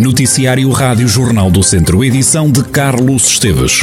Noticiário Rádio Jornal do Centro, edição de Carlos Esteves.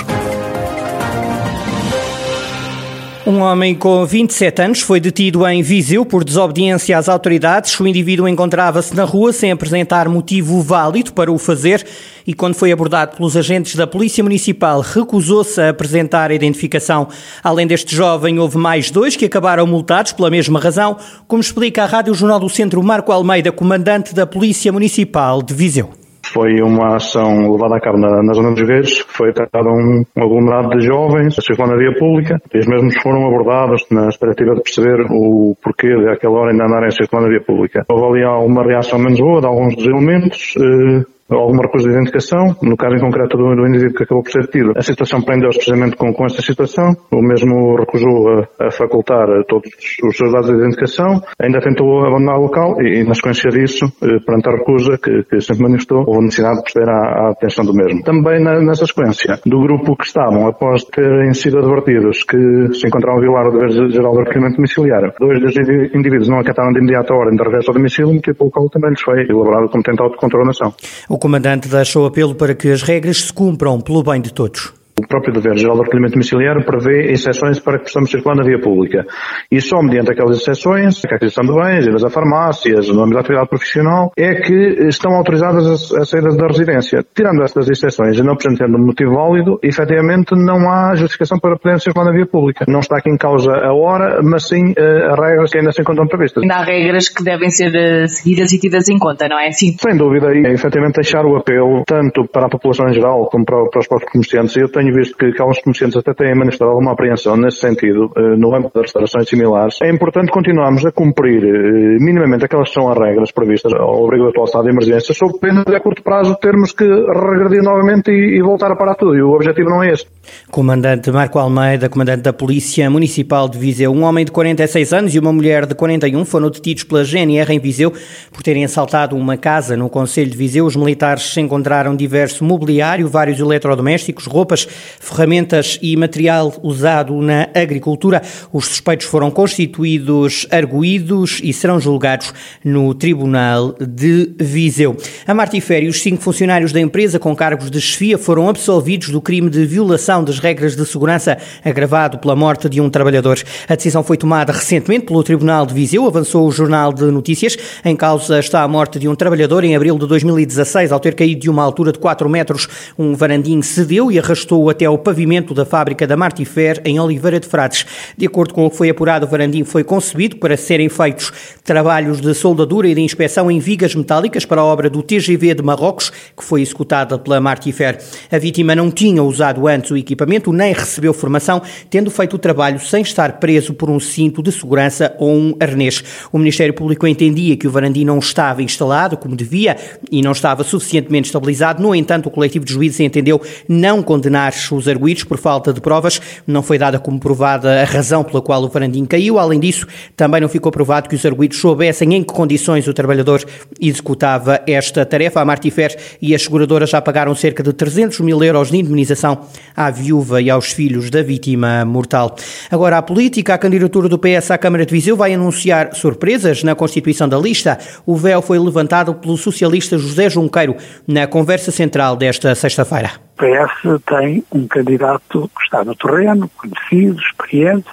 Um homem com 27 anos foi detido em Viseu por desobediência às autoridades. O indivíduo encontrava-se na rua sem apresentar motivo válido para o fazer e, quando foi abordado pelos agentes da Polícia Municipal, recusou-se a apresentar a identificação. Além deste jovem, houve mais dois que acabaram multados pela mesma razão, como explica a Rádio Jornal do Centro Marco Almeida, comandante da Polícia Municipal de Viseu. Foi uma ação levada a cabo na, na zona dos Gueiros, foi tratado um, um aglomerado de jovens a circular na via pública. Eles mesmos foram abordados na expectativa de perceber o porquê de hora ainda andarem a circular na via pública. Houve ali alguma reação menos boa de alguns dos elementos, eh, alguma recusa de identificação, no caso em concreto do, do indivíduo que acabou por ser detido. A situação prendeu-se precisamente com, com esta situação, o mesmo recusou a, a, facultar todos os seus dados de identificação, ainda tentou abandonar o local e, e na sequência disso, eh, perante a recusa que, que sempre manifestou, houve necessidade de proceder à, à detenção do mesmo. Também na, nessa sequência, do grupo que estavam, após terem sido advertidos que se encontravam a violar o dever geral do recolhimento domiciliário, dois dos indivíduos não acataram de imediato a ordem de regresso ao domicílio, motivo pelo qual também lhes foi elaborado como tentado de controlação. O comandante deixou apelo para que as regras se cumpram pelo bem de todos. O próprio dever-geral do recolhimento domiciliário prevê exceções para que possamos circular na via pública. E só mediante aquelas exceções, a aquisição de bens, idas a farmácias, no âmbito da atividade profissional, é que estão autorizadas as saídas da residência. Tirando estas exceções e não apresentando um motivo válido, efetivamente não há justificação para poder circular na via pública. Não está aqui em causa a hora, mas sim uh, as regras que ainda se encontram previstas. Ainda há regras que devem ser uh, seguidas e tidas em conta, não é assim? Sem dúvida, e efetivamente deixar o apelo, tanto para a população em geral como para, para os próprios comerciantes. Eu tenho visto que, que alguns comerciantes até têm manifestado alguma apreensão nesse sentido, eh, no âmbito das restaurações similares. É importante continuarmos a cumprir eh, minimamente aquelas que são as regras previstas ao abrigo do atual estado de emergência, sob pena de a curto prazo termos que regredir novamente e, e voltar a parar tudo. E o objetivo não é esse. Comandante Marco Almeida, comandante da Polícia Municipal de Viseu. Um homem de 46 anos e uma mulher de 41 foram detidos pela GNR em Viseu por terem assaltado uma casa no Conselho de Viseu. Os militares encontraram diverso mobiliário, vários eletrodomésticos, roupas, ferramentas e material usado na agricultura. Os suspeitos foram constituídos arguídos e serão julgados no Tribunal de Viseu. A Martifério os cinco funcionários da empresa com cargos de chefia foram absolvidos do crime de violação das regras de segurança agravado pela morte de um trabalhador. A decisão foi tomada recentemente pelo Tribunal de Viseu, avançou o Jornal de Notícias. Em causa está a morte de um trabalhador em abril de 2016, ao ter caído de uma altura de 4 metros. Um varandim cedeu e arrastou até ao pavimento da fábrica da Martifer, em Oliveira de Frades. De acordo com o que foi apurado, o varandim foi concebido para serem feitos trabalhos de soldadura e de inspeção em vigas metálicas para a obra do TGV de Marrocos, que foi executada pela Martifer. A vítima não tinha usado antes o equipamento nem recebeu formação, tendo feito o trabalho sem estar preso por um cinto de segurança ou um arnês. O Ministério Público entendia que o varandim não estava instalado como devia e não estava suficientemente estabilizado. No entanto, o coletivo de juízes entendeu não condenar os arguídos por falta de provas. Não foi dada como provada a razão pela qual o varandim caiu. Além disso, também não ficou provado que os arguídos soubessem em que condições o trabalhador executava esta tarefa. A Martifer e as seguradoras já pagaram cerca de 300 mil euros de indemnização à viúva e aos filhos da vítima mortal. Agora, a política, a candidatura do PS à Câmara de Viseu vai anunciar surpresas na constituição da lista. O véu foi levantado pelo socialista José Junqueiro na conversa central desta sexta-feira. PS tem um candidato que está no terreno, conhecido, experiente,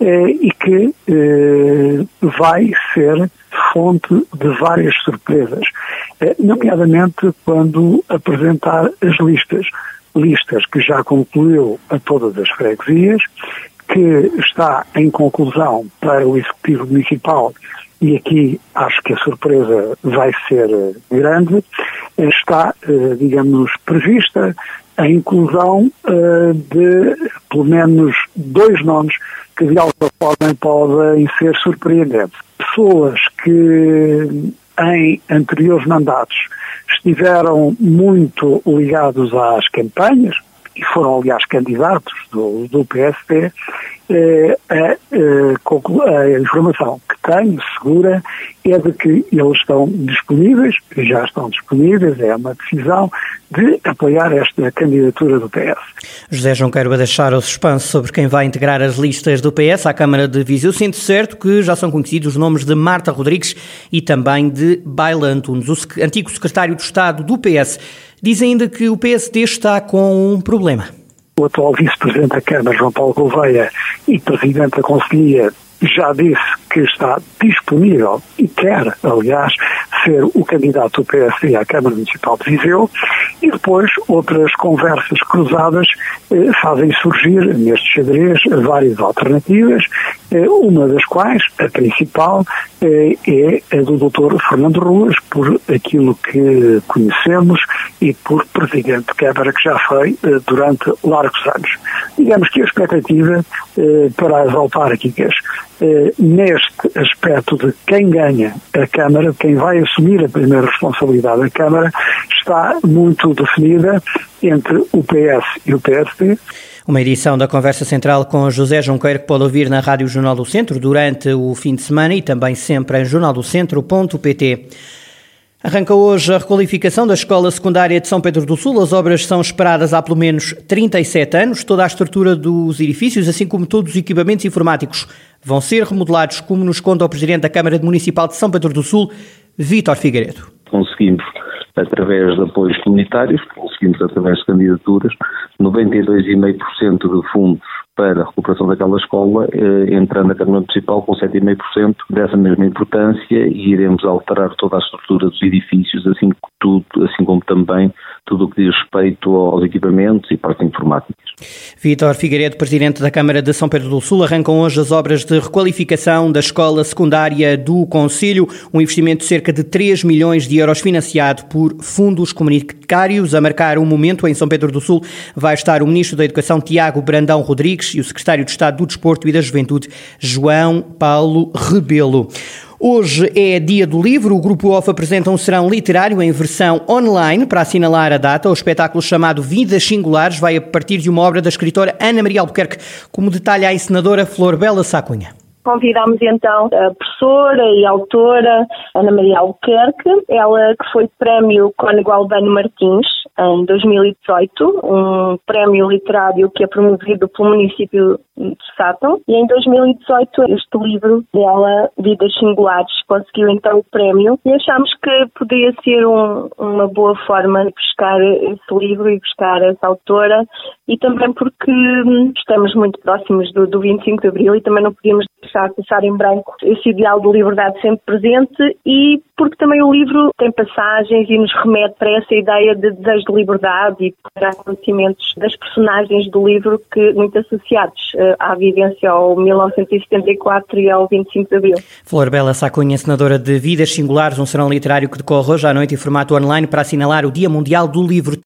eh, e que eh, vai ser fonte de várias surpresas, eh, nomeadamente quando apresentar as listas. Listas que já concluiu a todas as freguesias, que está em conclusão para o Executivo Municipal, e aqui acho que a surpresa vai ser grande, está, eh, digamos, prevista a inclusão eh, de pelo menos dois nomes que de alguma forma podem ser surpreendentes. Pessoas que em anteriores mandatos estiveram muito ligados às campanhas, e foram, aliás, candidatos do, do PSD, a, a, a, informação que tenho, segura, é de que eles estão disponíveis, já estão disponíveis, é uma decisão de apoiar esta candidatura do PS. José João Quero a deixar o suspense sobre quem vai integrar as listas do PS à Câmara de Viseu. Sinto certo que já são conhecidos os nomes de Marta Rodrigues e também de Baila Antunes, o antigo secretário de Estado do PS. Diz ainda que o PSD está com um problema. O atual vice-presidente da Câmara, João Paulo Gouveia, e presidente da Conselhia já disse que está disponível e quer, aliás, ser o candidato do PSD à Câmara Municipal de Viseu. E depois outras conversas cruzadas eh, fazem surgir neste xadrez várias alternativas, uma das quais, a principal, eh, é a do Dr. Fernando Ruas, por aquilo que conhecemos e por Presidente de Câmara que já foi eh, durante largos anos. Digamos que a expectativa eh, para as autárquicas eh, neste aspecto de quem ganha a Câmara, quem vai assumir a primeira responsabilidade da Câmara, está muito definida entre o PS e o PSD. Uma edição da Conversa Central com José Junqueiro que pode ouvir na Rádio Jornal do Centro durante o fim de semana e também sempre em jornaldocentro.pt. Arranca hoje a requalificação da Escola Secundária de São Pedro do Sul. As obras são esperadas há pelo menos 37 anos. Toda a estrutura dos edifícios, assim como todos os equipamentos informáticos, vão ser remodelados, como nos conta o Presidente da Câmara Municipal de São Pedro do Sul, Vítor Figueiredo. Conseguimos, através de apoios comunitários, conseguimos, através de candidaturas, 92,5% de fundos para a recuperação daquela escola, eh, entrando a Câmara Municipal com 7,5% dessa mesma importância e iremos alterar toda a estrutura dos edifícios, assim, tudo, assim como também tudo o que diz respeito aos equipamentos e partes informáticas. Vítor Figueiredo, Presidente da Câmara de São Pedro do Sul, arrancam hoje as obras de requalificação da escola secundária do Conselho, um investimento de cerca de 3 milhões de euros financiado por fundos comunitários. A marcar um momento em São Pedro do Sul vai estar o Ministro da Educação, Tiago Brandão Rodrigues, e o Secretário de Estado do Desporto e da Juventude, João Paulo Rebelo. Hoje é dia do livro. O Grupo OFF apresenta um serão literário em versão online para assinalar a data. O espetáculo chamado Vidas Singulares vai a partir de uma obra da escritora Ana Maria Albuquerque, como detalha a encenadora Flor Bela Sacunha. Convidámos então a professora e autora Ana Maria Albuquerque, ela que foi prémio Cónigo Albano Martins em 2018, um prémio literário que é promovido pelo município Sátão. E em 2018 este livro dela, Vidas Singulares, conseguiu então o prémio. E achámos que poderia ser um, uma boa forma de buscar esse livro e buscar essa autora. E também porque hum, estamos muito próximos do, do 25 de Abril e também não podíamos deixar passar em branco esse ideal de liberdade sempre presente. E porque também o livro tem passagens e nos remete para essa ideia de desejo de liberdade e para acontecimentos das personagens do livro que muito associados à vivência ao 1974 e ao 25 de Abril. Flor Bela Sacunha, senadora de Vidas Singulares, um serão literário que decorre hoje à noite em formato online para assinalar o Dia Mundial do Livro.